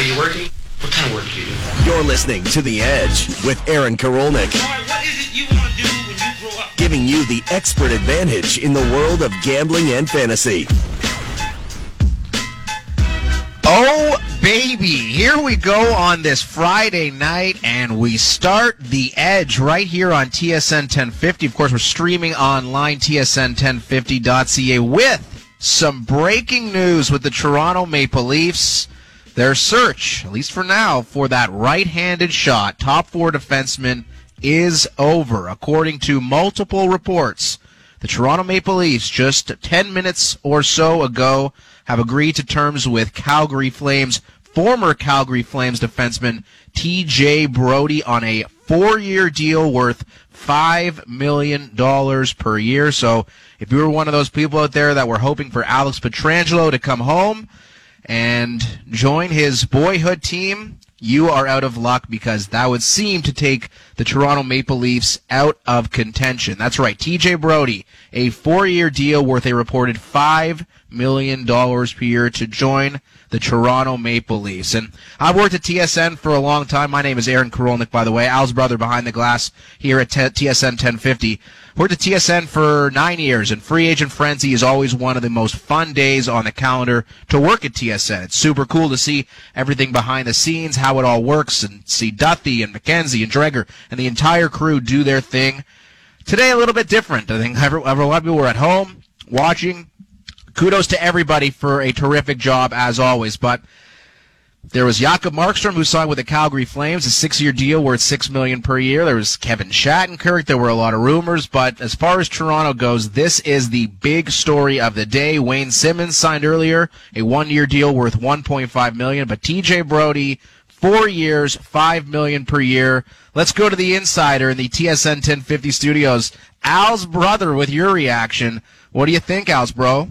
Are you working? What kind of work do you do? You're listening to The Edge with Aaron Karolnik. what is it you want to do when you grow up? Giving you the expert advantage in the world of gambling and fantasy. Oh, baby. Here we go on this Friday night, and we start the edge right here on TSN 1050. Of course, we're streaming online, tsn1050.ca, with some breaking news with the Toronto Maple Leafs. Their search, at least for now, for that right handed shot, top four defenseman, is over. According to multiple reports, the Toronto Maple Leafs, just 10 minutes or so ago, have agreed to terms with Calgary Flames, former Calgary Flames defenseman TJ Brodie on a four year deal worth $5 million per year. So if you were one of those people out there that were hoping for Alex Pietrangelo to come home and join his boyhood team, you are out of luck because that would seem to take the Toronto Maple Leafs out of contention. That's right. TJ Brodie, a four year deal worth a reported $5 million dollars per year to join the Toronto Maple Leafs. And I've worked at TSN for a long time. My name is Aaron Karolnik, by the way, Al's brother behind the glass here at TSN 1050. Worked at TSN for nine years, and Free Agent Frenzy is always one of the most fun days on the calendar to work at TSN. It's super cool to see everything behind the scenes, how it all works, and see Duthie and McKenzie and Dreger and the entire crew do their thing. Today, a little bit different. I think a lot of people were at home watching. Kudos to everybody for a terrific job as always, but there was Jacob Markstrom who signed with the Calgary Flames, a six-year deal worth six million per year. There was Kevin Shattenkirk. There were a lot of rumors, but as far as Toronto goes, this is the big story of the day. Wayne Simmonds signed earlier a one-year deal worth 1.5 million, but TJ Brodie, four years, five million per year. Let's go to the insider in the TSN 1050 studios. Al's brother with your reaction. What do you think, Al's bro?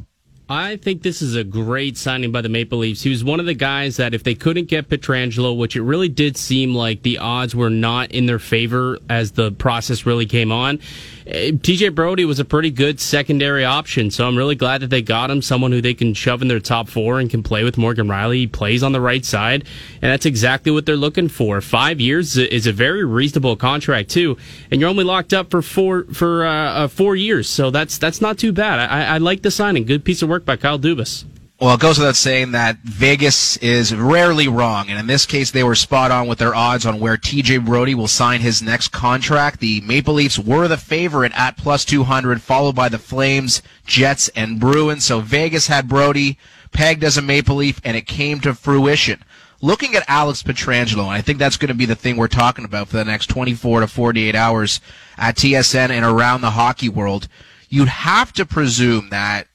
I think this is a great signing by the Maple Leafs. He was one of the guys that if they couldn't get Pietrangelo, which it really did seem like the odds were not in their favor as the process really came on, TJ Brodie was a pretty good secondary option. So I'm really glad that they got him, someone who they can shove in their top four and can play with Morgan Rielly. He plays on the right side, and that's exactly what they're looking for. Five years is a very reasonable contract too, and you're only locked up for four for uh, uh, four years, so that's that's not too bad. I, I like the signing. Good piece of work by Kyle Dubas. Well, it goes without saying that Vegas is rarely wrong, and in this case, they were spot on with their odds on where TJ Brodie will sign his next contract. The Maple Leafs were the favorite at plus 200, followed by the Flames, Jets, and Bruins. So Vegas had Brodie pegged as a Maple Leaf, and it came to fruition. Looking at Alex Pietrangelo, and I think that's going to be the thing we're talking about for the next 24 to 48 hours at TSN and around the hockey world, you'd have to presume that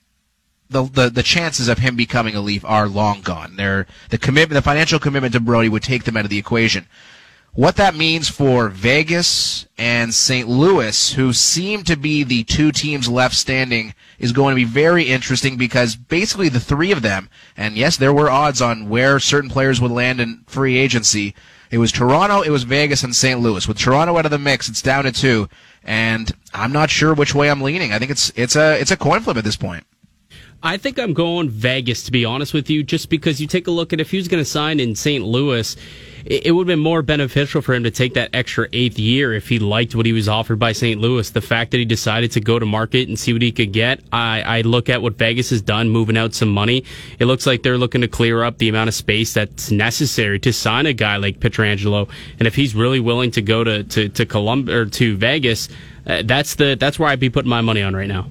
the, the chances of him becoming a Leaf are long gone. They're, the commitment, the financial commitment to Brodie would take them out of the equation. What that means for Vegas and St. Louis, who seem to be the two teams left standing, is going to be very interesting because basically the three of them, and yes, there were odds on where certain players would land in free agency. It was Toronto, it was Vegas, and St. Louis. With Toronto out of the mix, it's down to two, and I'm not sure which way I'm leaning. I think it's it's a it's a coin flip at this point. I think I'm going Vegas, to be honest with you, just because you take a look at if he was going to sign in St. Louis, it, would have been more beneficial for him to take that extra eighth year if he liked what he was offered by St. Louis. The fact that he decided to go to market and see what he could get, I, I look at what Vegas has done, moving out some money. It looks like they're looking to clear up the amount of space that's necessary to sign a guy like Pietrangelo. And if he's really willing to go to, to, to Columbus or to Vegas, uh, that's the, that's where I'd be putting my money on right now.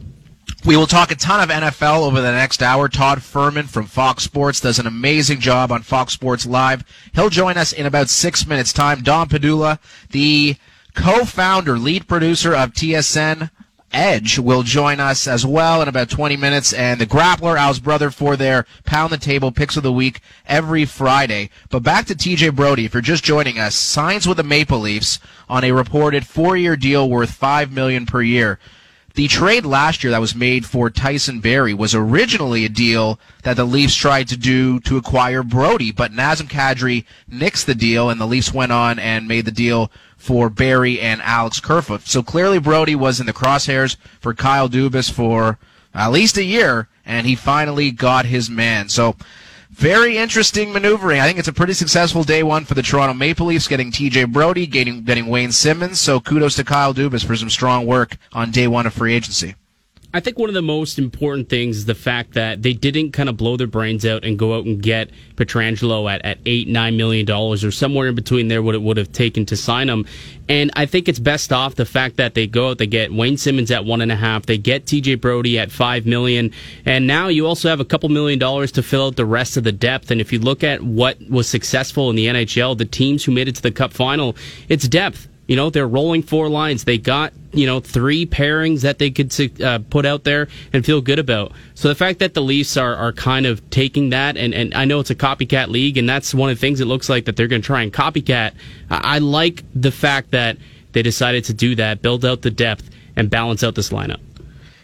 We will talk a ton of NFL over the next hour. Todd Fuhrman from Fox Sports does an amazing job on Fox Sports Live. He'll join us in about six minutes' time. Dom Padula, the co-founder, lead producer of TSN Edge, will join us as well in about 20 minutes. And the Grappler, Al's brother, for their Pound the Table picks of the week every Friday. But back to TJ Brodie, if you're just joining us, signs with the Maple Leafs on a reported four-year deal worth 5 million per year. The trade last year that was made for Tyson Barrie was originally a deal that the Leafs tried to do to acquire Brodie, but Nazem Kadri nixed the deal, and the Leafs went on and made the deal for Barrie and Alex Kerfoot. So clearly Brodie was in the crosshairs for Kyle Dubas for at least a year, and he finally got his man. So very interesting maneuvering. I think it's a pretty successful day one for the Toronto Maple Leafs, getting TJ Brodie, getting getting Wayne Simmonds. So kudos to Kyle Dubas for some strong work on day one of free agency. I think one of the most important things is the fact that they didn't kind of blow their brains out and go out and get Pietrangelo at, at eight, nine million dollars or somewhere in between there what it would have taken to sign him. And I think it's best off the fact that they go out, they get Wayne Simmonds at one and a half, they get TJ Brodie at five million, and now you also have a couple million dollars to fill out the rest of the depth. And if you look at what was successful in the NHL, the teams who made it to the cup final, it's depth. You know, they're rolling four lines. They got, you know, three pairings that they could uh, put out there and feel good about. So the fact that the Leafs are, are kind of taking that, and, and I know it's a copycat league, and that's one of the things it looks like that they're going to try and copycat. I, I like the fact that they decided to do that, build out the depth, and balance out this lineup.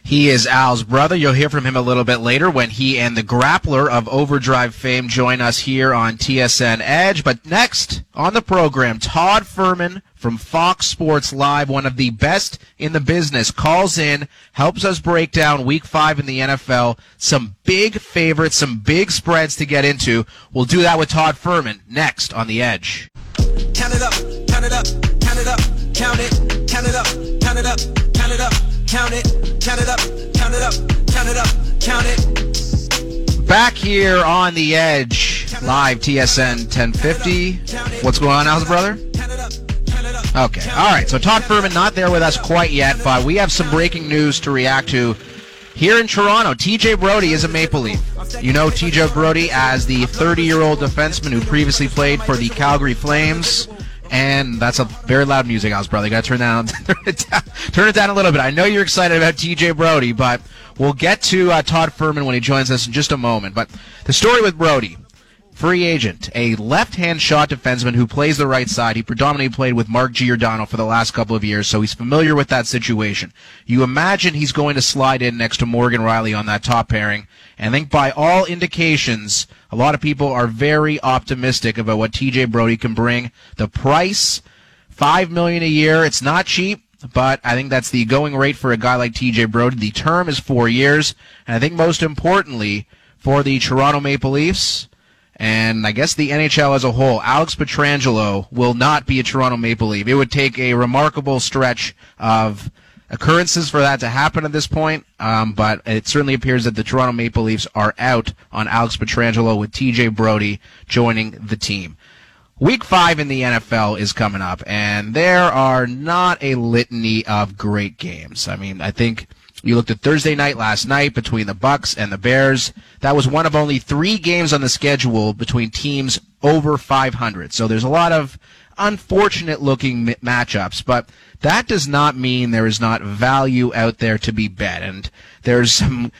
He is Al's brother. You'll hear from him a little bit later when he and the grappler of Overdrive fame join us here on TSN Edge. But next on the program, Todd Fuhrman from Fox Sports Live, one of the best in the business, calls in, helps us break down week five in the NFL. Some big favorites, some big spreads to get into. We'll do that with Todd Fuhrman next on the Edge. Count it up, count it up, count it up, count it, count it up, count it up, count it up, count it, count it up, count it up, count it up, count it. Back here on the Edge, live TSN 1050. What's going on, Al's brother? Okay, all right. So Todd Fuhrman not there with us quite yet, but we have some breaking news to react to here in Toronto. TJ Brodie is a Maple Leaf. You know TJ Brodie as the 30-year-old defenseman who previously played for the Calgary Flames. And that's a very loud music house, brother. You gotta turn down, turn it down, turn it down a little bit. I know you're excited about TJ Brodie, but we'll get to uh, Todd Fuhrman when he joins us in just a moment. But the story with Brodie, free agent, a left-hand shot defenseman who plays the right side. He predominantly played with Mark Giordano for the last couple of years, so he's familiar with that situation. You imagine he's going to slide in next to Morgan Rielly on that top pairing. And I think by all indications, a lot of people are very optimistic about what TJ Brodie can bring. The price, five million a year. It's not cheap, but I think that's the going rate for a guy like TJ Brodie. The term is four years, and I think most importantly for the Toronto Maple Leafs, and I guess the NHL as a whole, Alex Pietrangelo will not be a Toronto Maple Leaf. It would take a remarkable stretch of occurrences for that to happen at this point, um, but it certainly appears that the Toronto Maple Leafs are out on Alex Pietrangelo with TJ Brodie joining the team. Week five in the NFL is coming up, and there are not a litany of great games. I mean, I think you looked at Thursday night last night between the Bucks and the Bears. That was one of only three games on the schedule between teams over 500. So there's a lot of unfortunate looking matchups, but that does not mean there is not value out there to be bet. And there's some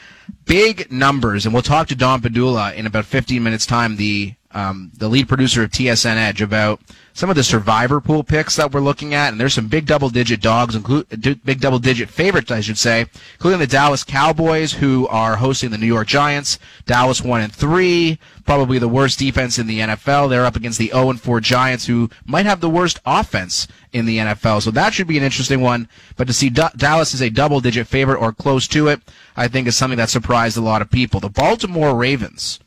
big numbers, and we'll talk to Dom Padula in about 15 minutes time, the um, the lead producer of TSN Edge, about some of the survivor pool picks that we're looking at, and there's some big double digit dogs, include big double digit favorites, I should say, including the Dallas Cowboys, who are hosting the New York Giants. Dallas one and three, probably the worst defense in the NFL. They're up against the 0 and 4 Giants, who might have the worst offense in the NFL. So that should be an interesting one. But to see D- Dallas as a double digit favorite or close to it, I think is something that surprised a lot of people. The Baltimore Ravens.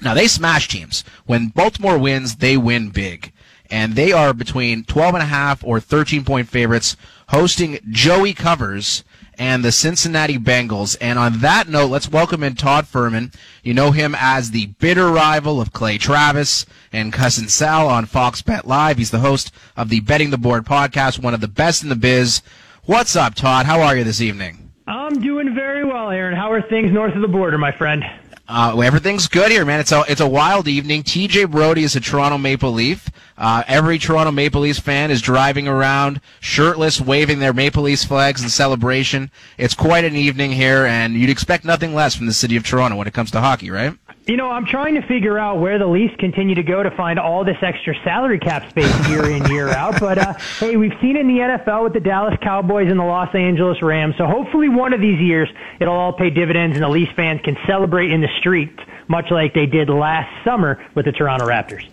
Now they smash teams. When Baltimore wins, they win big. And they are between 12 and a half or 13 point favorites hosting Joey Covers and the Cincinnati Bengals. And on that note, let's welcome in Todd Fuhrman. You know him as the bitter rival of Clay Travis and Cousin Sal on Fox Bet Live. He's the host of the Betting the Board podcast, one of the best in the biz. What's up, Todd? How are you this evening? I'm doing very well, Aaron. How are things north of the border, my friend? Uh, everything's good here, man. It's a it's a wild evening. TJ Brodie is a Toronto Maple Leaf. Uh, every Toronto Maple Leafs fan is driving around shirtless, waving their Maple Leafs flags in celebration. It's quite an evening here, and you'd expect nothing less from the city of Toronto when it comes to hockey, right? You know, I'm trying to figure out where the Leafs continue to go to find all this extra salary cap space year in, year out. But uh, hey, we've seen in the NFL with the Dallas Cowboys and the Los Angeles Rams. So hopefully one of these years it'll all pay dividends and the Leafs fans can celebrate in the streets, much like they did last summer with the Toronto Raptors.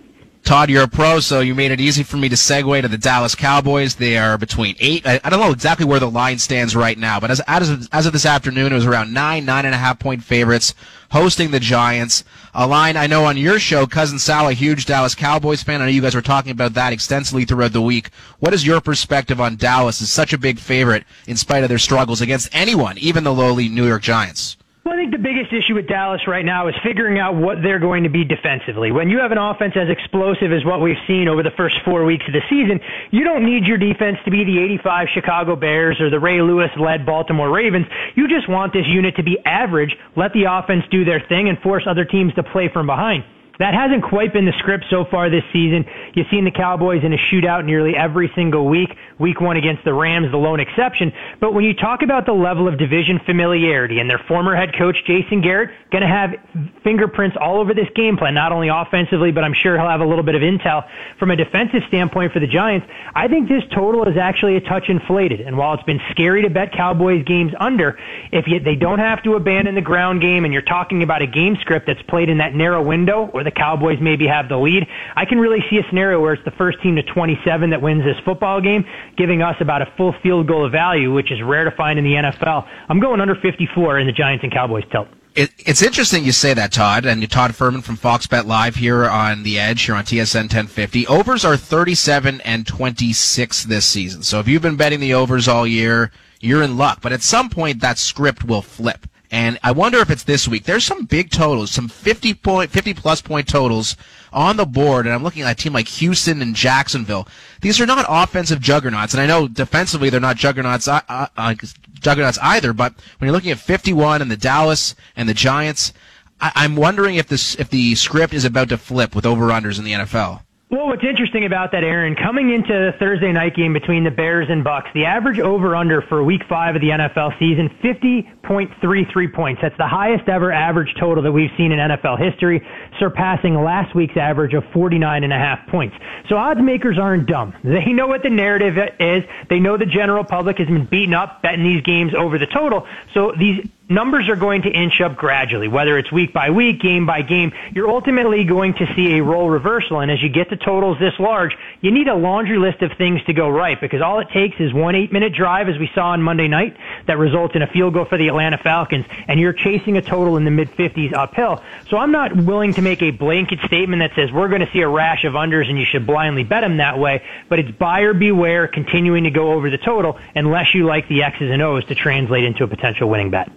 Todd, you're a pro, so you made it easy for me to segue to the Dallas Cowboys. They are between eight. I, I don't know exactly where the line stands right now, but as, as, of, as of this afternoon, it was around nine, nine and a half point favorites hosting the Giants. A line I know on your show, Cousin Sal, a huge Dallas Cowboys fan. I know you guys were talking about that extensively throughout the week. What is your perspective on Dallas as such a big favorite in spite of their struggles against anyone, even the lowly New York Giants? Well, I think the biggest issue with Dallas right now is figuring out what they're going to be defensively. When you have an offense as explosive as what we've seen over the first four weeks of the season, you don't need your defense to be the 85 Chicago Bears or the Ray Lewis led Baltimore Ravens. You just want this unit to be average, let the offense do their thing, and force other teams to play from behind. That hasn't quite been the script so far this season. You've seen the Cowboys in a shootout nearly every single week. Week one against the Rams, the lone exception. But when you talk about the level of division familiarity and their former head coach, Jason Garrett, going to have fingerprints all over this game plan, not only offensively, but I'm sure he'll have a little bit of intel from a defensive standpoint for the Giants. I think this total is actually a touch inflated. And while it's been scary to bet Cowboys games under, if you, they don't have to abandon the ground game and you're talking about a game script that's played in that narrow window or the Cowboys maybe have the lead. I can really see a scenario where it's the first team to 27 that wins this football game, giving us about a full field goal of value, which is rare to find in the NFL. I'm going under 54 in the Giants and Cowboys tilt. It, it's interesting you say that, Todd, and Todd Fuhrman from Fox Bet Live here on the Edge here on TSN 1050. Overs are 37 and 26 this season. So if you've been betting the overs all year, you're in luck. But at some point, that script will flip. And I wonder if it's this week. There's some big totals, some 50 point, 50 plus point totals on the board. And I'm looking at a team like Houston and Jacksonville. These are not offensive juggernauts. And I know defensively they're not juggernauts, uh, uh, juggernauts either. But when you're looking at 51 and the Dallas and the Giants, I- am wondering if this, if the script is about to flip with over-unders in the NFL. Well, what's interesting about that, Aaron, coming into the Thursday night game between the Bears and Bucks, the average over/under for Week Five of the NFL season, 50.33 points. That's the highest ever average total that we've seen in NFL history, surpassing last week's average of 49.5 points. So odds makers aren't dumb. They know what the narrative is. They know the general public has been beaten up betting these games over the total. So these numbers are going to inch up gradually, whether it's week by week, game by game. You're ultimately going to see a role reversal. And as you get to totals this large, you need a laundry list of things to go right because all it takes is one eight minute drive, as we saw on Monday night, that results in a field goal for the Atlanta Falcons, and you're chasing a total in the mid 50s uphill. So I'm not willing to make a blanket statement that says we're going to see a rash of unders and you should blindly bet them that way, but it's buyer beware continuing to go over the total unless you like the X's and O's to translate into a potential winning bet.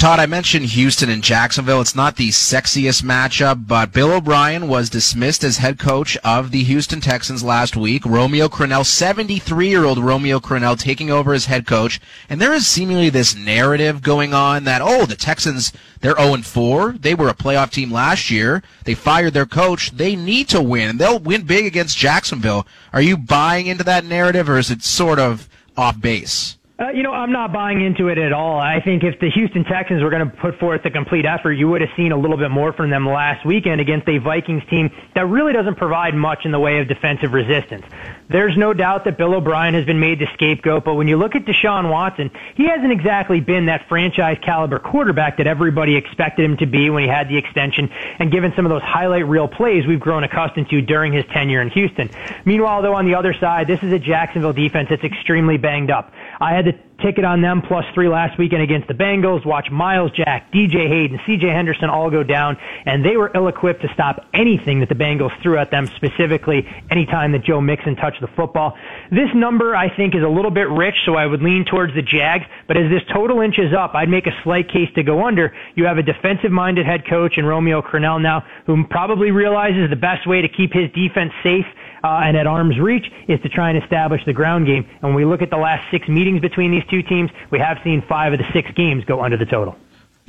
Todd, I mentioned Houston and Jacksonville. It's not the sexiest matchup, but Bill O'Brien was dismissed as head coach of the Houston Texans last week. Romeo Crennel, 73-year-old Romeo Crennel, taking over as head coach. And there is seemingly this narrative going on that, oh, the Texans, they're 0-4. They were a playoff team last year. They fired their coach. They need to win. And they'll win big against Jacksonville. Are you buying into that narrative, or is it sort of off base? Uh, you know, I'm not buying into it at all. I think if the Houston Texans were going to put forth a complete effort, you would have seen a little bit more from them last weekend against a Vikings team that really doesn't provide much in the way of defensive resistance. There's no doubt that Bill O'Brien has been made the scapegoat, but when you look at Deshaun Watson, he hasn't exactly been that franchise caliber quarterback that everybody expected him to be when he had the extension and given some of those highlight reel plays we've grown accustomed to during his tenure in Houston. Meanwhile, though, on the other side, this is a Jacksonville defense that's extremely banged up. I had the ticket on them plus three last weekend against the Bengals. Watch Myles Jack, DJ Hayden, CJ Henderson all go down, and they were ill-equipped to stop anything that the Bengals threw at them, specifically anytime that Joe Mixon touched the football. This number, I think, is a little bit rich, so I would lean towards the Jags, but as this total inches up, I'd make a slight case to go under. You have a defensive-minded head coach in Romeo Crennel now, who probably realizes the best way to keep his defense safe uh, and at arm's reach is to try and establish the ground game. And when we look at the last six meetings between these two teams, we have seen five of the six games go under the total.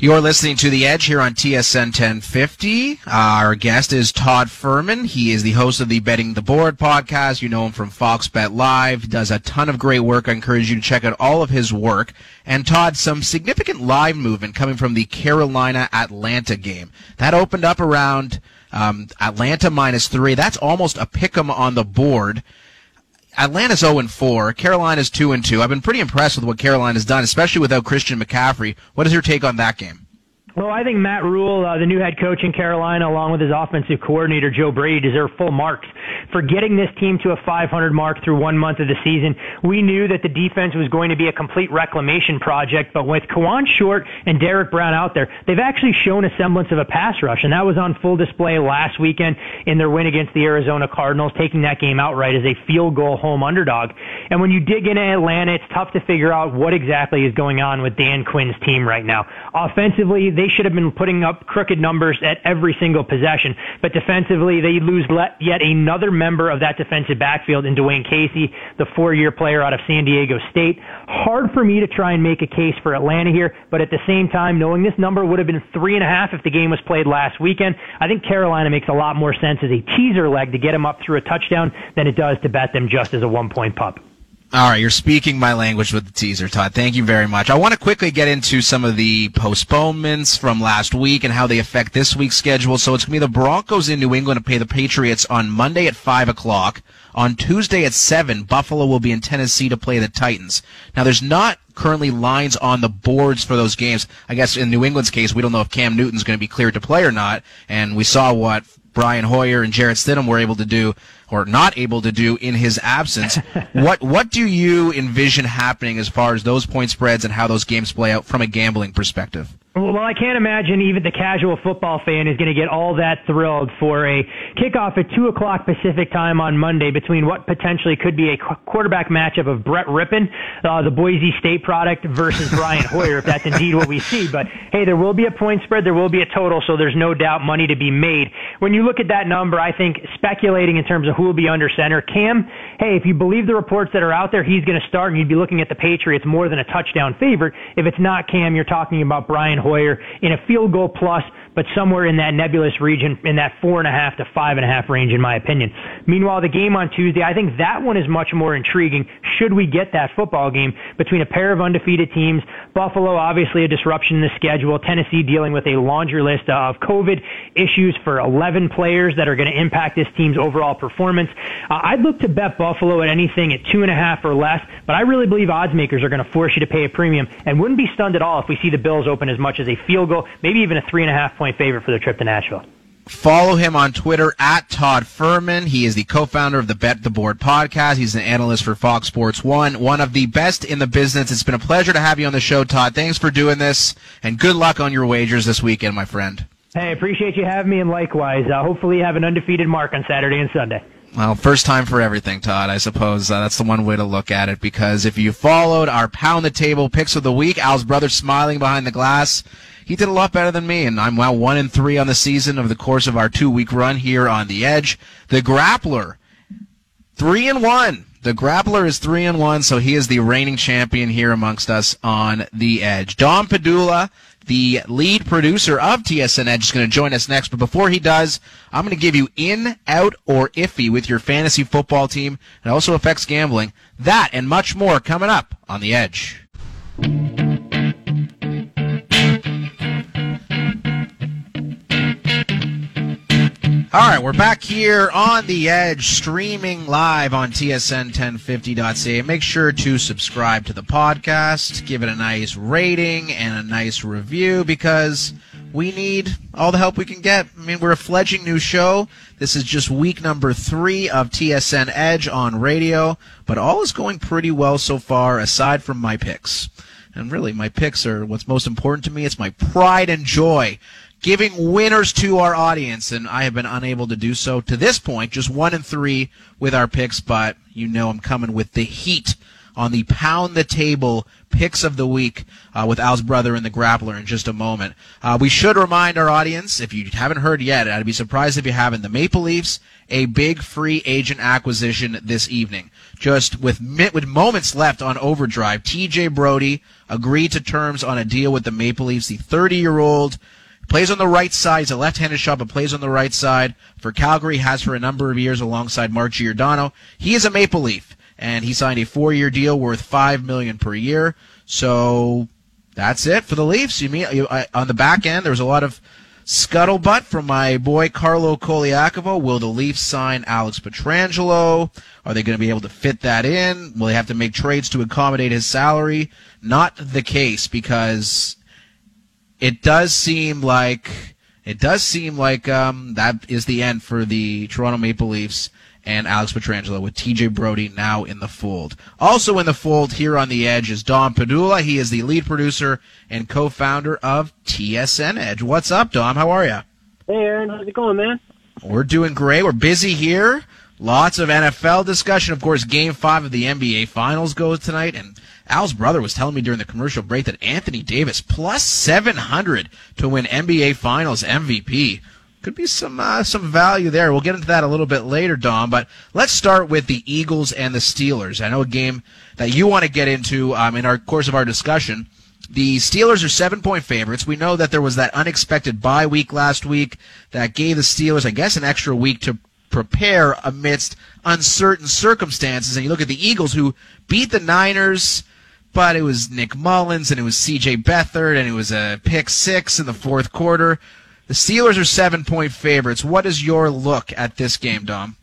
You're listening to The Edge here on TSN 1050. Our guest is Todd Fuhrman. He is the host of the Betting the Board podcast. You know him from Fox Bet Live. Does a ton of great work. I encourage you to check out all of his work. And Todd, some significant live movement coming from the Carolina Atlanta game. That opened up around um, Atlanta minus three. That's almost a pick 'em on the board. Atlanta's 0 and 4. Carolina's 2 and 2. I've been pretty impressed with what Carolina's done, especially without Christian McCaffrey. What is your take on that game? Well, I think Matt Rhule, uh, the new head coach in Carolina, along with his offensive coordinator Joe Brady, deserve full marks for getting this team to a 500 mark through one month of the season. We knew that the defense was going to be a complete reclamation project, but with Kawann Short and Derrick Brown out there, they've actually shown a semblance of a pass rush, and that was on full display last weekend in their win against the Arizona Cardinals, taking that game outright as a field goal home underdog. And when you dig into Atlanta, it's tough to figure out what exactly is going on with Dan Quinn's team right now. Offensively, they should have been putting up crooked numbers at every single possession, but defensively, they lose yet another member of that defensive backfield in Damontae Kazee, the four-year player out of San Diego State. Hard for me to try and make a case for Atlanta here, but at the same time, knowing this number would have been three and a half if the game was played last weekend, I think Carolina makes a lot more sense as a teaser leg to get them up through a touchdown than it does to bet them just as a one-point pup. All right, you're speaking my language with the teaser, Todd. Thank you very much. I want to quickly get into some of the postponements from last week and how they affect this week's schedule. So it's going to be the Broncos in New England to play the Patriots on Monday at 5 o'clock. On Tuesday at 7, Buffalo will be in Tennessee to play the Titans. Now, there's not currently lines on the boards for those games. I guess in New England's case, we don't know if Cam Newton's going to be cleared to play or not. And we saw what Brian Hoyer and Jarrett Stidham were able to do or not able to do in his absence. what what do you envision happening as far as those point spreads and how those games play out from a gambling perspective? Well, I can't imagine even the casual football fan is going to get all that thrilled for a kickoff at 2 o'clock Pacific time on Monday between what potentially could be a quarterback matchup of Brett Rypien, uh, the Boise State product, versus Brian Hoyer, if that's indeed what we see. But hey, there will be a point spread, there will be a total, so there's no doubt money to be made. When you look at that number, I think speculating in terms of who will be under center, Cam, hey, if you believe the reports that are out there, he's going to start, and you'd be looking at the Patriots more than a touchdown favorite. If it's not Cam, you're talking about Brian Hoyer in a field goal plus but somewhere in that nebulous region, in that four and a half to five and a half range, in my opinion. Meanwhile, the game on Tuesday, I think that one is much more intriguing. Should we get that football game between a pair of undefeated teams? Buffalo, obviously a disruption in the schedule. Tennessee dealing with a laundry list of COVID issues for 11 players that are going to impact this team's overall performance. Uh, I'd look to bet Buffalo at anything at two and a half or less, but I really believe odds makers are going to force you to pay a premium and wouldn't be stunned at all if we see the Bills open as much as a field goal, maybe even a three and a half point favorite for their trip to Nashville. Follow him on Twitter at Todd Fuhrman. He is the co-founder of the Bet the Board podcast. He's an analyst for Fox Sports One, one of the best in the business. It's been a pleasure to have you on the show, Todd. Thanks for doing this, and good luck on your wagers this weekend, my friend. Hey, appreciate you having me, and likewise. Uh, hopefully, you have an undefeated mark on Saturday and Sunday. Well, first time for everything, Todd. I suppose uh, that's the one way to look at it. Because if you followed our pound the table picks of the week, Al's brother smiling behind the glass he did a lot better than me, and I'm now one and three on the season of the course of our two week run here on the Edge. The Grappler, three and one. The Grappler is three and one, so he is the reigning champion here amongst us on the Edge. Dom Padula, the lead producer of TSN Edge, is going to join us next. But before he does, I'm going to give you in, out, or iffy with your fantasy football team. It also affects gambling. That and much more coming up on the Edge. All right, we're back here on the Edge, streaming live on TSN1050.ca. Make sure to subscribe to the podcast, give it a nice rating and a nice review because we need all the help we can get. I mean, we're a fledgling new show. This is just week number three of TSN Edge on radio, but all is going pretty well so far, aside from my picks. And really, my picks are what's most important to me. It's my pride and joy giving winners to our audience, and I have been unable to do so to this point. Just one and three with our picks, but you know I'm coming with the heat on the pound the table picks of the week uh, with Al's brother and the grappler in just a moment. Uh, we should remind our audience, if you haven't heard yet, I'd be surprised if you haven't, the Maple Leafs, a big free agent acquisition this evening. Just with, with moments left on overdrive, TJ Brodie agreed to terms on a deal with the Maple Leafs. The 30 year old Plays on the right side. He's a left-handed shot, but plays on the right side for Calgary. Has for a number of years alongside Mark Giordano. He is a Maple Leaf, and he signed a four-year deal worth five million per year. So that's it for the Leafs. You mean you, I, on the back end? There was a lot of scuttlebutt from my boy Carlo Colaiacovo. Will the Leafs sign Alex Pietrangelo? Are they going to be able to fit that in? Will they have to make trades to accommodate his salary? Not the case because it does seem like it does seem like um, that is the end for the Toronto Maple Leafs and Alex Pietrangelo with TJ Brodie now in the fold. Also in the fold here on the Edge is Dom Padula. He is the lead producer and co-founder of TSN Edge. What's up, Dom? How are you? Hey, Aaron, how's it going, man? We're doing great. We're busy here. Lots of NFL discussion. Of course, Game Five of the NBA Finals goes tonight, and Al's brother was telling me during the commercial break that Anthony Davis plus 700 to win NBA Finals MVP. Could be some uh, some value there. We'll get into that a little bit later, Dom. But let's start with the Eagles and the Steelers. I know a game that you want to get into um, in our course of our discussion. The Steelers are seven point favorites. We know that there was that unexpected bye week last week that gave the Steelers, I guess, an extra week to prepare amidst uncertain circumstances. And you look at the Eagles who beat the Niners, but it was Nick Mullens and it was CJ Beathard and it was a pick six in the fourth quarter. The Steelers are seven point favorites. What is your look at this game, Dom?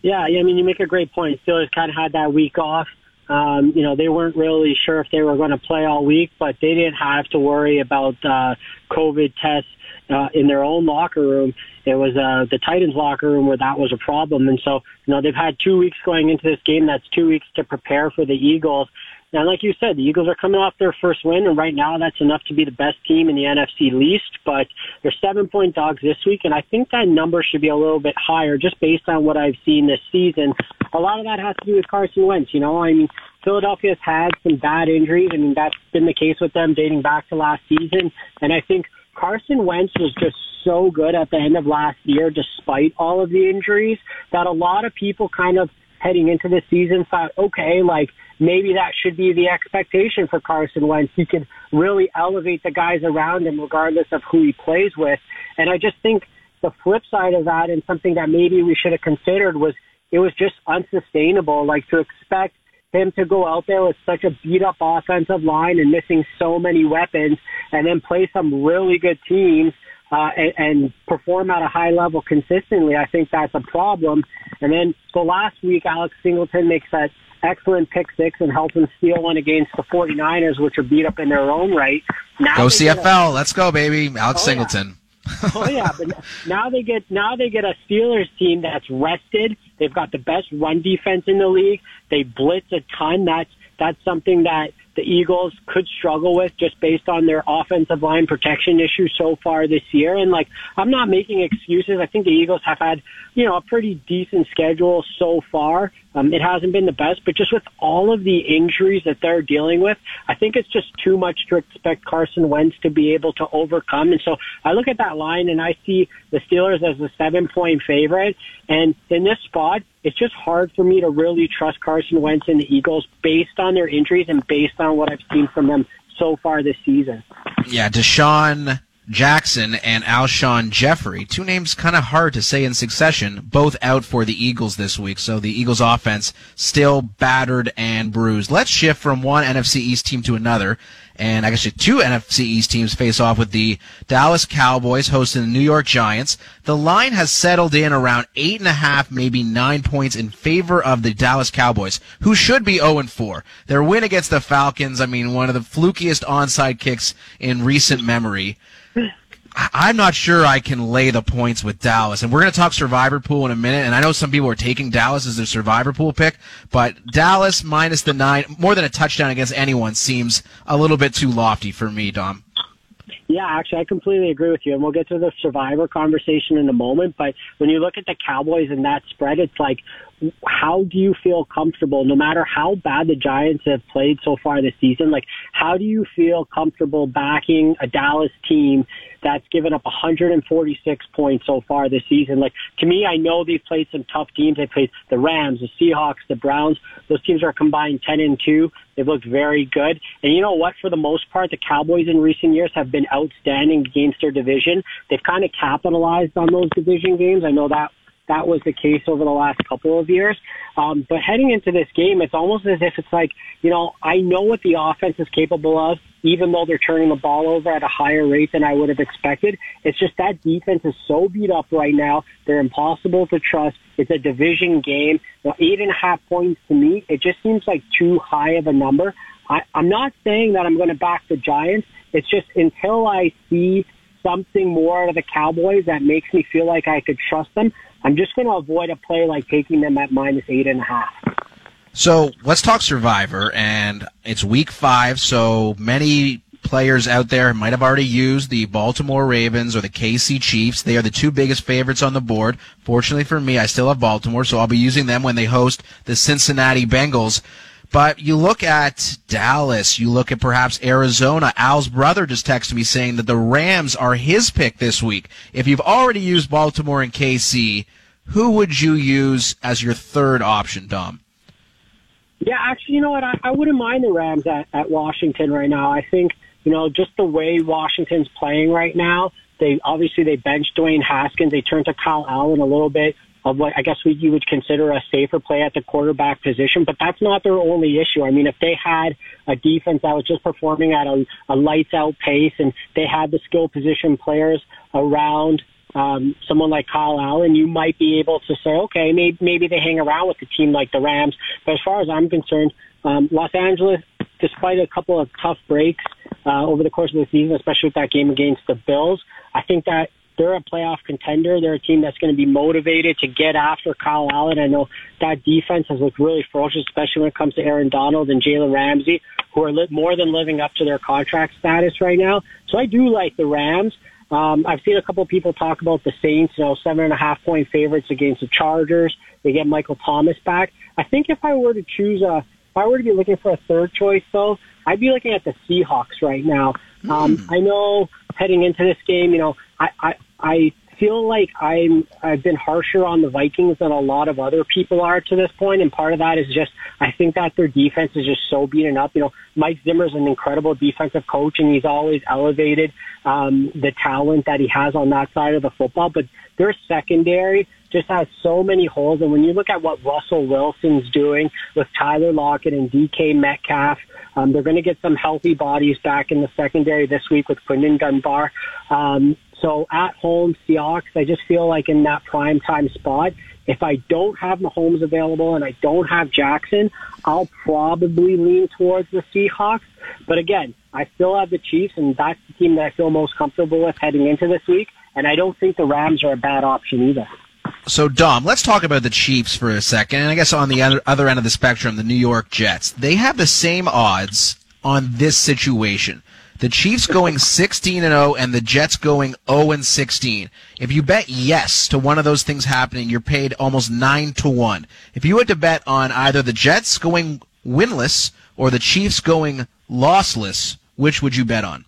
Yeah, I mean, you make a great point. Steelers kind of had that week off. Um, you know, they weren't really sure if they were going to play all week, but they didn't have to worry about uh, COVID tests uh, in their own locker room. It was uh, the Titans locker room where that was a problem. And so, you know, they've had two weeks going into this game. That's two weeks to prepare for the Eagles. And like you said, the Eagles are coming off their first win, and right now that's enough to be the best team in the NFC least. But they're seven point dogs this week, and I think that number should be a little bit higher just based on what I've seen this season. A lot of that has to do with Carson Wentz. You know, I mean, Philadelphia's had some bad injuries. I mean, that's been the case with them dating back to last season. And I think Carson Wentz was just so good at the end of last year, despite all of the injuries, that a lot of people kind of heading into the season thought, okay, like maybe that should be the expectation for Carson Wentz. He could really elevate the guys around him regardless of who he plays with. And I just think the flip side of that and something that maybe we should have considered was it was just unsustainable. Like to expect him to go out there with such a beat up offensive line and missing so many weapons and then play some really good teams uh, and, and perform at a high level consistently, I think that's a problem. And then so last week, Alex Singleton makes that excellent pick six and helps them steal one against the 49ers, which are beat up in their own right. Now go CFL. A, Let's go, baby. Alex oh, Singleton. Yeah. oh yeah, but now they get now they get a Steelers team that's rested. They've got the best run defense in the league. They blitz a ton. That's that's something that the Eagles could struggle with just based on their offensive line protection issues so far this year. And like, I'm not making excuses. I think the Eagles have had, you know, a pretty decent schedule so far. Um, it hasn't been the best, but just with all of the injuries that they're dealing with, I think it's just too much to expect Carson Wentz to be able to overcome. And so I look at that line and I see the Steelers as a seven point favorite. And in this spot, it's just hard for me to really trust Carson Wentz and the Eagles based on their injuries and based on what I've seen from them so far this season. Yeah, DeSean Jackson and Alshon Jeffery, two names kind of hard to say in succession, both out for the Eagles this week. So the Eagles offense still battered and bruised. Let's shift from one NFC East team to another and actually two NFC East teams face off with the Dallas Cowboys hosting the New York Giants. The line has settled in around eight and a half, maybe nine points in favor of the Dallas Cowboys, who should be 0 and 4. Their win against the Falcons, I mean, one of the flukiest onside kicks in recent memory. I'm not sure I can lay the points with Dallas. And we're going to talk survivor pool in a minute. And I know some people are taking Dallas as their survivor pool pick, but Dallas minus the nine, more than a touchdown against anyone seems a little bit too lofty for me, Dom. Yeah, actually, I completely agree with you. And we'll get to the survivor conversation in a moment. But when you look at the Cowboys and that spread, it's like, how do you feel comfortable, no matter how bad the Giants have played so far this season? Like, how do you feel comfortable backing a Dallas team that's given up 146 points so far this season? Like, to me, I know they've played some tough teams. They played the Rams, the Seahawks, the Browns. Those teams are combined 10 and 2. They've looked very good. And you know what? For the most part, the Cowboys in recent years have been outstanding against their division. They've kind of capitalized on those division games. I know that that was the case over the last couple of years. Um, but heading into this game, it's almost as if it's like, you know, I know what the offense is capable of, even though they're turning the ball over at a higher rate than I would have expected. It's just that defense is so beat up right now. They're impossible to trust. It's a division game. You eight and a half points to me, it just seems like too high of a number. I, I'm not saying that I'm going to back the Giants It's just until I see something more out of the Cowboys that makes me feel like I could trust them, I'm just going to avoid a play like taking them at minus eight and a half. So let's talk Survivor, and it's week five, so many players out there might have already used the Baltimore Ravens or the KC Chiefs. They are the two biggest favorites on the board. Fortunately for me, I still have Baltimore, so I'll be using them when they host the Cincinnati Bengals. But you look at Dallas, you look at perhaps Arizona. Al's brother just texted me saying that the Rams are his pick this week. If you've already used Baltimore and KC, who would you use as your third option, Dom? Yeah, actually, you know what? I, I wouldn't mind the Rams at, at Washington right now. I think, you know, just the way Washington's playing right now, they obviously they benched Dwayne Haskins. They turned to Kyle Allen a little bit of what I guess you would consider a safer play at the quarterback position, but that's not their only issue. I mean, if they had a defense that was just performing at a, a lights out pace and they had the skill position players around um, someone like Kyle Allen, you might be able to say, okay, maybe, maybe they hang around with a team like the Rams. But as far as I'm concerned, um, Los Angeles, despite a couple of tough breaks uh, over the course of the season, especially with that game against the Bills, I think that they're a playoff contender. They're a team that's going to be motivated to get after Kyle Allen. I know that defense has looked really ferocious, especially when it comes to Aaron Donald and Jalen Ramsey, who are li- more than living up to their contract status right now. So I do like the Rams. Um, I've seen a couple of people talk about the Saints, you know, seven and a half point favorites against the Chargers. They get Michael Thomas back. I think if I were to choose a, if I were to be looking for a third choice though, I'd be looking at the Seahawks right now. Um, I know heading into this game, you know, I, I, I feel like I'm I've been harsher on the Vikings than a lot of other people are to this point, and part of that is just I think that their defense is just so beaten up. You know, Mike Zimmer's an incredible defensive coach, and he's always elevated um, the talent that he has on that side of the football. But their secondary just has so many holes, and when you look at what Russell Wilson's doing with Tyler Lockett and DK Metcalf. Um, they're going to get some healthy bodies back in the secondary this week with Quinton Dunbar. Um, so at home, Seahawks, I just feel like in that prime time spot, if I don't have Mahomes available and I don't have Jackson, I'll probably lean towards the Seahawks. But again, I still have the Chiefs, and that's the team that I feel most comfortable with heading into this week. And I don't think the Rams are a bad option either. So, Dom, let's talk about the Chiefs for a second. And I guess on the other, other end of the spectrum, the New York Jets. They have the same odds on this situation. The Chiefs going 16 and 0 and the Jets going 0 and 16. If you bet yes to one of those things happening, you're paid almost 9 to 1. If you had to bet on either the Jets going winless or the Chiefs going lossless, which would you bet on?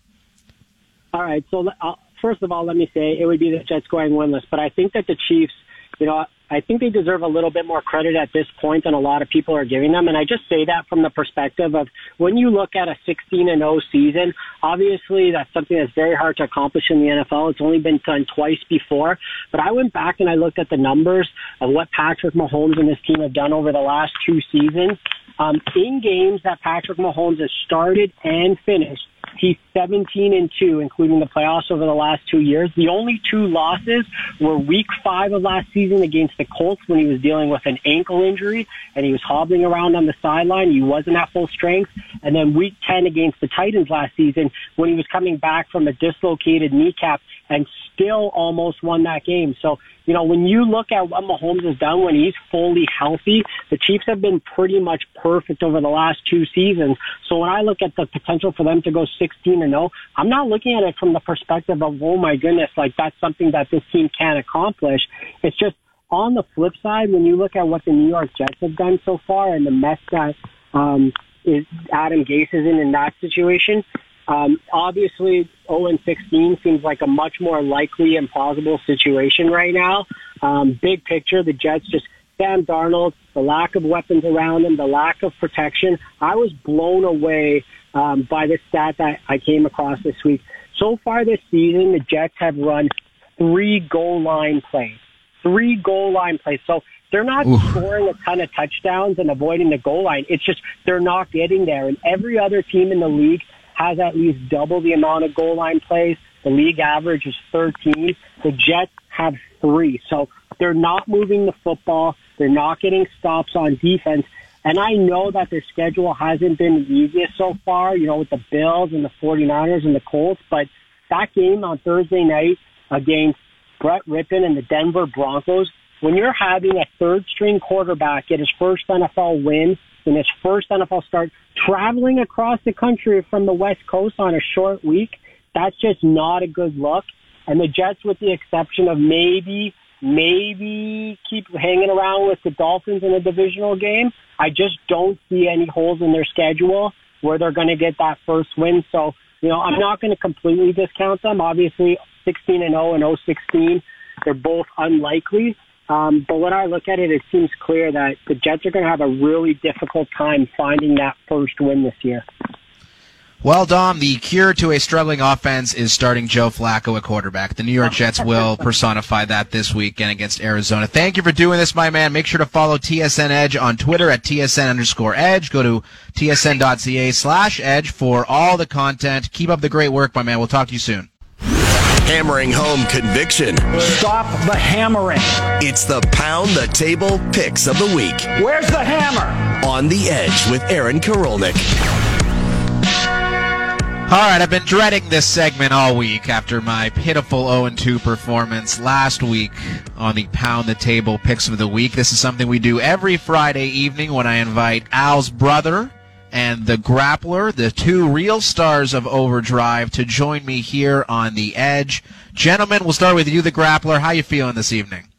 All right. So uh, first of all, let me say it would be the Jets going winless, but I think that the Chiefs, you know, I think they deserve a little bit more credit at this point than a lot of people are giving them. And I just say that from the perspective of when you look at a 16 and 0 season, obviously that's something that's very hard to accomplish in the NFL. It's only been done twice before. But I went back and I looked at the numbers of what Patrick Mahomes and his team have done over the last two seasons. Um, in games that Patrick Mahomes has started and finished, He's 17 and 2, including the playoffs over the last two years. The only two losses were week five of last season against the Colts when he was dealing with an ankle injury and he was hobbling around on the sideline. He wasn't at full strength. And then week 10 against the Titans last season when he was coming back from a dislocated kneecap and still almost won that game. So, you know, when you look at what Mahomes has done when he's fully healthy, the Chiefs have been pretty much perfect over the last two seasons. So when I look at the potential for them to go 16 and 0, I'm not looking at it from the perspective of, oh my goodness, like that's something that this team can accomplish. It's just on the flip side, when you look at what the New York Jets have done so far and the mess that um, is Adam Gase is in in that situation, um, obviously, 0 and 16 seems like a much more likely and plausible situation right now. Um, big picture, the Jets just Sam Darnold, the lack of weapons around him, the lack of protection. I was blown away um, by the stat that I came across this week. So far this season, the Jets have run three goal line plays. Three goal line plays. So they're not Oof. scoring a ton of touchdowns and avoiding the goal line. It's just they're not getting there. And every other team in the league has at least double the amount of goal line plays. The league average is 13. The Jets have three. So they're not moving the football. They're not getting stops on defense. And I know that their schedule hasn't been the easiest so far, you know, with the Bills and the 49ers and the Colts, but that game on Thursday night against Brett Rypien and the Denver Broncos, when you're having a third string quarterback get his first NFL win in his first NFL start, traveling across the country from the West Coast on a short week, that's just not a good look. And the Jets, with the exception of maybe, maybe keep hanging around with the Dolphins in a divisional game, I just don't see any holes in their schedule where they're going to get that first win. So, you know, I'm not going to completely discount them. Obviously, 16 and 0 and 0 16, they're both unlikely. Um, but when I look at it, it seems clear that the Jets are going to have a really difficult time finding that first win this year. Well, Dom, the cure to a struggling offense is starting Joe Flacco at quarterback. The New York Jets will personify that this weekend against Arizona. Thank you for doing this, my man. Make sure to follow TSN Edge on Twitter at TSN underscore Edge. Go to tsn.ca slash Edge for all the content. Keep up the great work, my man. We'll talk to you soon. Hammering home conviction. Stop the hammering. It's the Pound the Table Picks of the Week Where's the hammer? on The Edge with Aaron Karolnik. All right, I've been dreading this segment all week after my pitiful 0-2 performance last week on the Pound the Table Picks of the Week. This is something we do every Friday evening when I invite Al's brother and the Grappler, the two real stars of Overdrive, to join me here on the Edge. Gentlemen, we'll start with you, the Grappler. How you feeling this evening?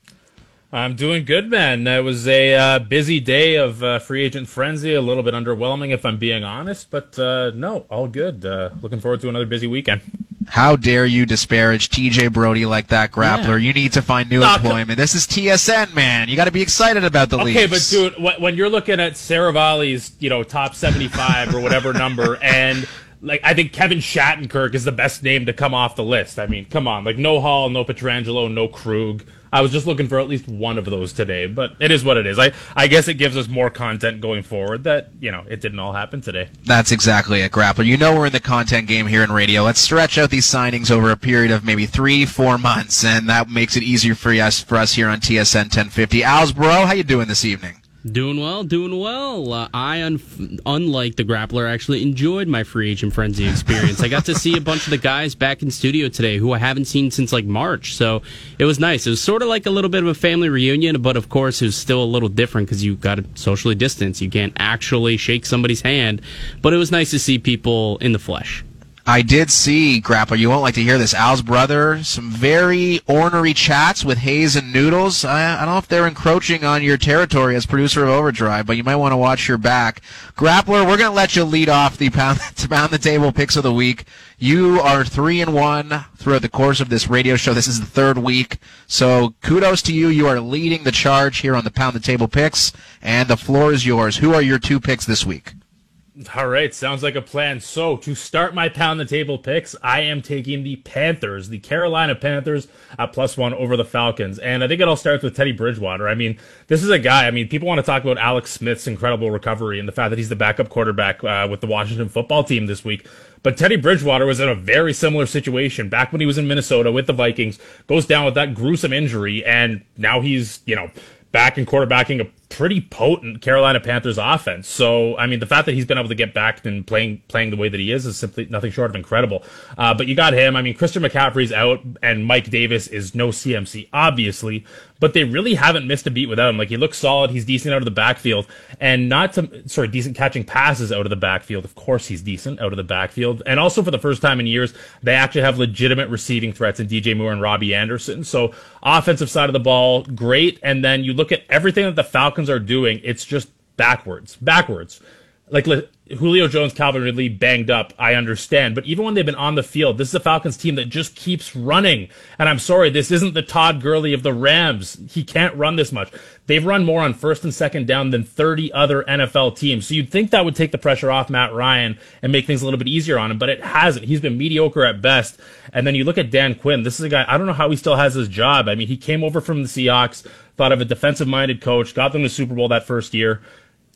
I'm doing good, man. It was a uh, busy day of uh, free agent frenzy, a little bit underwhelming, if I'm being honest, but uh, no, all good. Uh, looking forward to another busy weekend. How dare you disparage TJ Brodie like that, Grappler? Yeah. You need to find new No, employment. This is TSN, man. You got to be excited about the league. Okay, but dude, wh- when you're looking at Seravalli's, you know, top 75 or whatever number, and like I think Kevin Shattenkirk is the best name to come off the list. I mean, come on, like no Hall, no Pietrangelo, no Krug. I was just looking for at least one of those today, but it is what it is. I I guess it gives us more content going forward. That you know, it didn't all happen today. That's exactly it, Grappler. You know we're in the content game here in radio. Let's stretch out these signings over a period of maybe three, four months, and that makes it easier for us for us here on TSN 1050. Al's bro, how you doing this evening? Doing well, doing well. Uh, I, un- unlike the grappler, actually enjoyed my free agent frenzy experience. I got to see a bunch of the guys back in studio today who I haven't seen since like March. So it was nice. It was sort of like a little bit of a family reunion, but of course it was still a little different because you got to socially distance. You can't actually shake somebody's hand, but it was nice to see people in the flesh. I did see, Grappler, you won't like to hear this, Al's brother, some very ornery chats with Hayes and Noodles. I, I don't know if they're encroaching on your territory as producer of Overdrive, but you might want to watch your back. Grappler, we're going to let you lead off the pound, pound the table picks of the week. You are three and one throughout the course of this radio show. This is the third week. So kudos to you. You are leading the charge here on the pound the table picks, and the floor is yours. Who are your two picks this week? All right, sounds like a plan. So, to start my pound the table picks, I am taking the Panthers, the Carolina Panthers at plus one over the Falcons. And I think it all starts with Teddy Bridgewater. I mean, this is a guy, I mean, people want to talk about Alex Smith's incredible recovery and the fact that he's the backup quarterback uh, with the Washington football team this week. But Teddy Bridgewater was in a very similar situation back when he was in Minnesota with the Vikings, goes down with that gruesome injury, and now he's, you know, back and quarterbacking a pretty potent Carolina Panthers offense. So, I mean, the fact that he's been able to get back and playing playing the way that he is is simply nothing short of incredible. Uh, but you got him. I mean, Christian McCaffrey's out, and Mike Davis is no CMC, obviously. But they really haven't missed a beat without him. Like he looks solid. He's decent out of the backfield, and not to sorry, decent catching passes out of the backfield. Of course, he's decent out of the backfield, and also for the first time in years, they actually have legitimate receiving threats in DJ Moore and Robbie Anderson. So, offensive side of the ball, great. And then you look at everything that the Falcons are doing, it's just backwards, backwards. Like Julio Jones, Calvin Ridley banged up, I understand. But even when they've been on the field, this is a Falcons team that just keeps running. And I'm sorry, this isn't the Todd Gurley of the Rams. He can't run this much. They've run more on first and second down than 30 other NFL teams. So you'd think that would take the pressure off Matt Ryan and make things a little bit easier on him, but it hasn't. He's been mediocre at best. And then you look at Dan Quinn. This is a guy, I don't know how he still has his job. I mean, he came over from the Seahawks, thought of a defensive minded coach, got them to the Super Bowl that first year.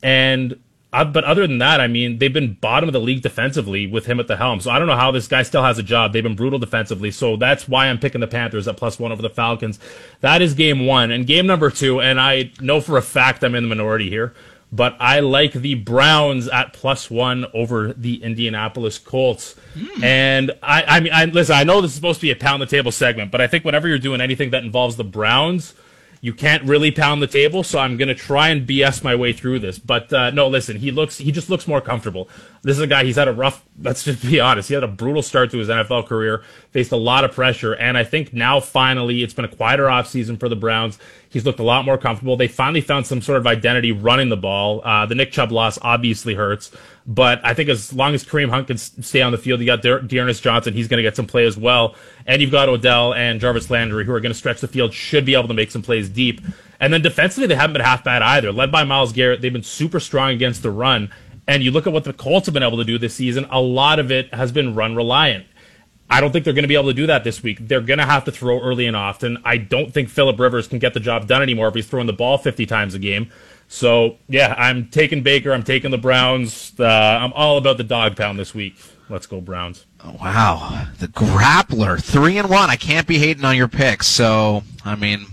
And uh, but other than that, I mean, they've been bottom of the league defensively with him at the helm. So I don't know how this guy still has a job. They've been brutal defensively. So that's why I'm picking the Panthers at plus one over the Falcons. That is game one. And game number two, and I know for a fact I'm in the minority here. but I like the Browns at plus one over the Indianapolis Colts. And I, I mean, I, listen, I know this is supposed to be a pound the table segment, but I think whenever you're doing anything that involves the Browns, you can't really pound the table. So I'm going to try and BS my way through this. But uh, no, listen, he looks, he just looks more comfortable. This is a guy. He's had a rough. Let's just be honest. He had a brutal start to his NFL career. Faced a lot of pressure, and I think now finally it's been a quieter offseason for the Browns. He's looked a lot more comfortable. They finally found some sort of identity running the ball. Uh, the Nick Chubb loss obviously hurts, but I think as long as Kareem Hunt can stay on the field, you got De- D'Ernest Johnson. He's going to get some play as well, and you've got Odell and Jarvis Landry who are going to stretch the field. Should be able to make some plays deep. And then defensively, they haven't been half bad either. Led by Myles Garrett, they've been super strong against the run. And you look at what the Colts have been able to do this season. A lot of it has been run reliant. I don't think they're going to be able to do that this week. They're going to have to throw early and often. I don't think Philip Rivers can get the job done anymore if he's throwing the ball 50 times a game. So, yeah, I'm taking Baker. I'm taking the Browns. Uh, I'm all about the dog pound this week. Let's go, Browns. Wow, the grappler, three and one. I can't be hating on your picks. So, I mean,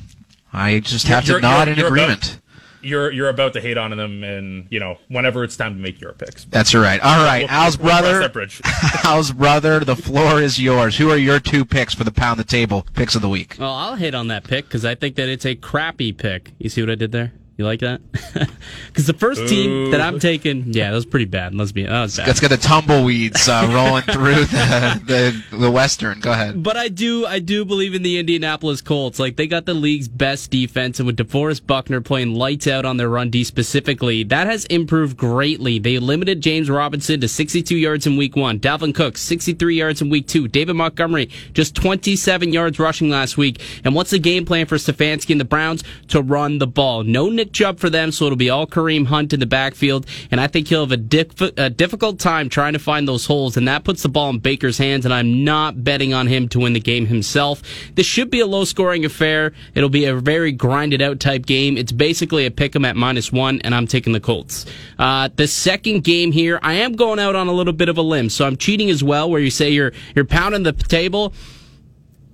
I just have to You're- nod you're- in agreement. About, you're you're about to hate on them, and you know whenever it's time to make your picks. That's right. All right, We'll- Al's we'll brother. that. Al's brother. The floor is yours. Who are your two picks for the pound the table picks of the week? Well, I'll hit on that pick because I think that it's a crappy pick. You see what I did there? You like that? Because the first team that I'm taking, yeah, that was pretty bad. Let's be, that was bad. Let's get the tumbleweeds uh, rolling through the, the the western. Go ahead. But I do, I do believe in the Indianapolis Colts. Like they got the league's best defense, and with DeForest Buckner playing lights out on their run D specifically, that has improved greatly. They limited James Robinson to 62 yards in Week One. Dalvin Cook 63 yards in Week Two. David Montgomery just 27 yards rushing last week. And what's the game plan for Stefanski and the Browns to run the ball? No Nick Chubb for them, so it'll be all Kareem Hunt in the backfield. And I think he'll have a, a difficult time trying to find those holes, and that puts the ball in Baker's hands. And I'm not betting on him to win the game himself. This should be a low scoring affair. It'll be a very grinded out type game. It's basically a pick 'em at minus one, and I'm taking the Colts. Uh, the second game here, I am going out on a little bit of a limb, so I'm cheating as well, where you say you're you're pounding the table.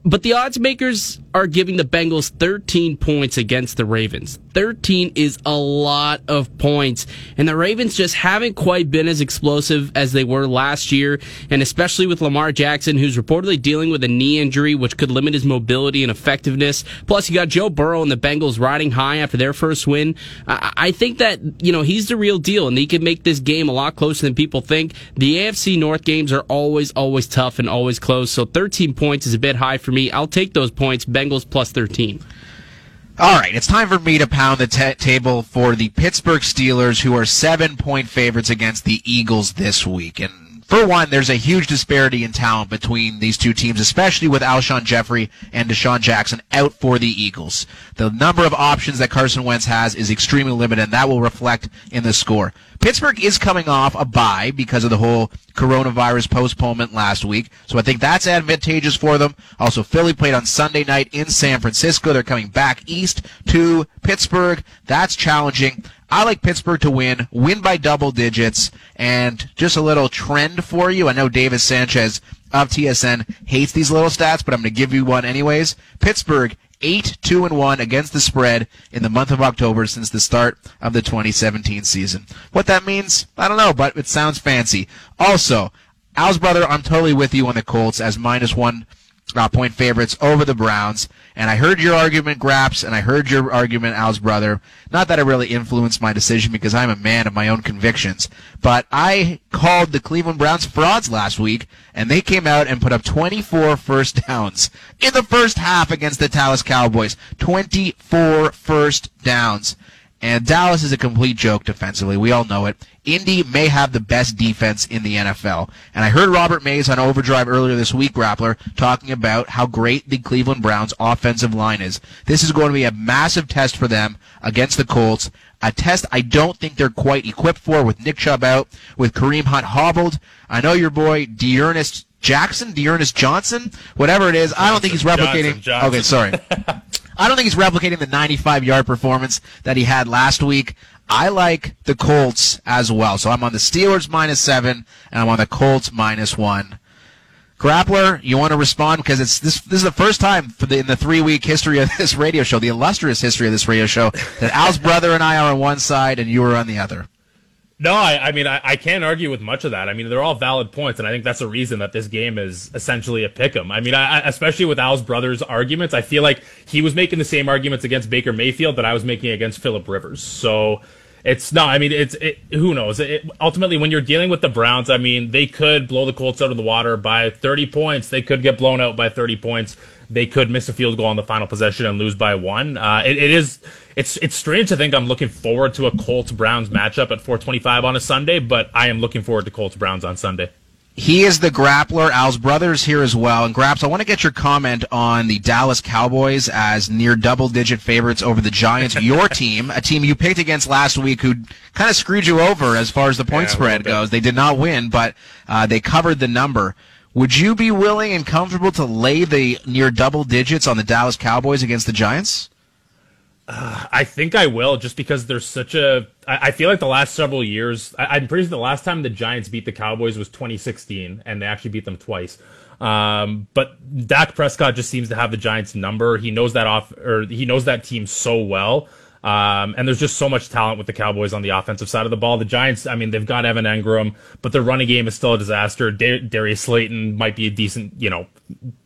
But the odds makers are giving the Bengals 13 points against the Ravens. 13 is a lot of points. And the Ravens just haven't quite been as explosive as they were last year. And especially with Lamar Jackson, who's reportedly dealing with a knee injury, which could limit his mobility and effectiveness. Plus, you got Joe Burrow and the Bengals riding high after their first win. I, think that, you know, he's the real deal and he can make this game a lot closer than people think. The AFC North games are always, always tough and always close. So 13 points is a bit high for me. I'll take those points. Bengals plus 13. All right, it's time for me to pound the ta table for the Pittsburgh Steelers, who are seven point favorites against the Eagles this week. And for one, there's a huge disparity in talent between these two teams, especially with Alshon Jeffery and DeSean Jackson out for the Eagles. The number of options that Carson Wentz has is extremely limited, and that will reflect in the score. Pittsburgh is coming off a bye because of the whole coronavirus postponement last week, so I think that's advantageous for them. Also, Philly played on Sunday night in San Francisco. They're coming back east to Pittsburgh. That's challenging. I like Pittsburgh to win, win by double digits, and just a little trend for you. I know Davis Sanchez of TSN hates these little stats, but I'm going to give you one anyways. Pittsburgh eight two and one against the spread in the month of October since the start of the 2017 season. What that means, I don't know, but it sounds fancy. Also, Al's brother, I'm totally with you on the Colts as minus one uh, point favorites over the Browns. And I heard your argument, Graps, and I heard your argument, Al's brother. Not that it really influenced my decision because I'm a man of my own convictions, but I called the Cleveland Browns frauds last week, and they came out and put up 24 first downs in the first half against the Dallas Cowboys. 24 first downs. And Dallas is a complete joke defensively. We all know it. Indy may have the best defense in the NFL. And I heard Robert Mays on Overdrive earlier this week, Grappler, talking about how great the Cleveland Browns offensive line is. This is going to be a massive test for them against the Colts. A test I don't think they're quite equipped for with Nick Chubb out, with Kareem Hunt hobbled. I know your boy D'Ernest Jackson, D'Ernest Johnson, whatever it is. I don't think he's replicating. Johnson, Johnson. Okay, sorry. I don't think he's replicating the 95 yard performance that he had last week. I like the Colts as well. So I'm on the Steelers minus seven, and I'm on the Colts minus one. Grappler, you want to respond because it's this. This is the first time the in the three week history of this radio show, the illustrious history of this radio show, that Al's brother and I are on one side and you are on the other. No, I, I mean, I, I can't argue with much of that. I mean, they're all valid points, and I think that's the reason that this game is essentially a pick 'em. I mean, I- especially with Al's brother's arguments, I feel like he was making the same arguments against Baker Mayfield that I was making against Philip Rivers. So it's not. I mean, it's it, who knows. It, ultimately, when you're dealing with the Browns, I mean, they could blow the Colts out of the water by 30 points. They could get blown out by 30 points. They could miss a field goal on the final possession and lose by one. Uh, it, it is. It's it's strange to think I'm looking forward to a Colts Browns matchup at 4:25 on a Sunday, but I am looking forward to Colts Browns on Sunday. He is the grappler. Al's brother's here as well. And Graps, I want to get your comment on the Dallas Cowboys as near double-digit favorites over the Giants, your team, a team you picked against last week, who kind of screwed you over as far as the point Yeah, spread goes. They did not win, but uh, they covered the number. Would you be willing and comfortable to lay the near double digits on the Dallas Cowboys against the Giants? I think I will, just because there's such a. I, I feel like the last several years, I, I'm pretty sure the last time the Giants beat the Cowboys was 2016, and they actually beat them twice. Um, but Dak Prescott just seems to have the Giants' number. He knows that off, or he knows that team so well. Um, and there's just so much talent with the Cowboys on the offensive side of the ball. The Giants, I mean, they've got Evan Engram, but their running game is still a disaster. Da- Darius Slayton might be a decent, you know,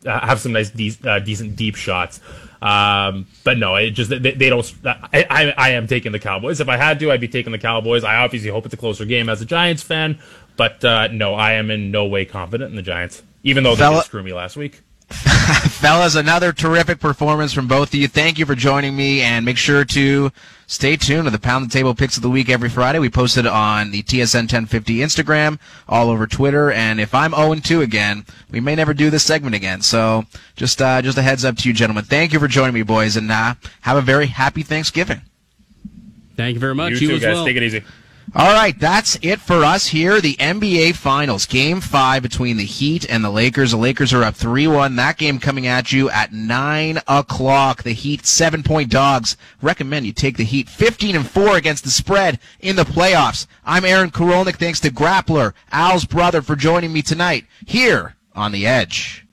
uh, have some nice, de- uh, decent deep shots. Um, but no, it just they, they don't. I, I I am taking the Cowboys. If I had to, I'd be taking the Cowboys. I obviously hope it's a closer game as a Giants fan, but uh, no, I am in no way confident in the Giants, even though they Fella- did screw me last week. Fellas, another terrific performance from both of you. Thank you for joining me, and make sure to stay tuned to the Pound the Table Picks of the Week every Friday. We post it on the TSN 1050 Instagram, all over Twitter, and if I'm 0-2 again, we may never do this segment again. So just uh, just a heads up to you, gentlemen. Thank you for joining me, boys, and uh, have a very happy Thanksgiving. Thank you very much. You too, as guys. well. Take it easy. All right, that's it for us here. The NBA Finals, Game 5 between the Heat and the Lakers. The Lakers are up 3-1. That game coming at you at 9 o'clock. The Heat, seven-point dogs. Recommend you take the Heat 15 and 4 against the spread in the playoffs. I'm Aaron Korolnik. Thanks to Grappler, Al's brother, for joining me tonight here on The Edge.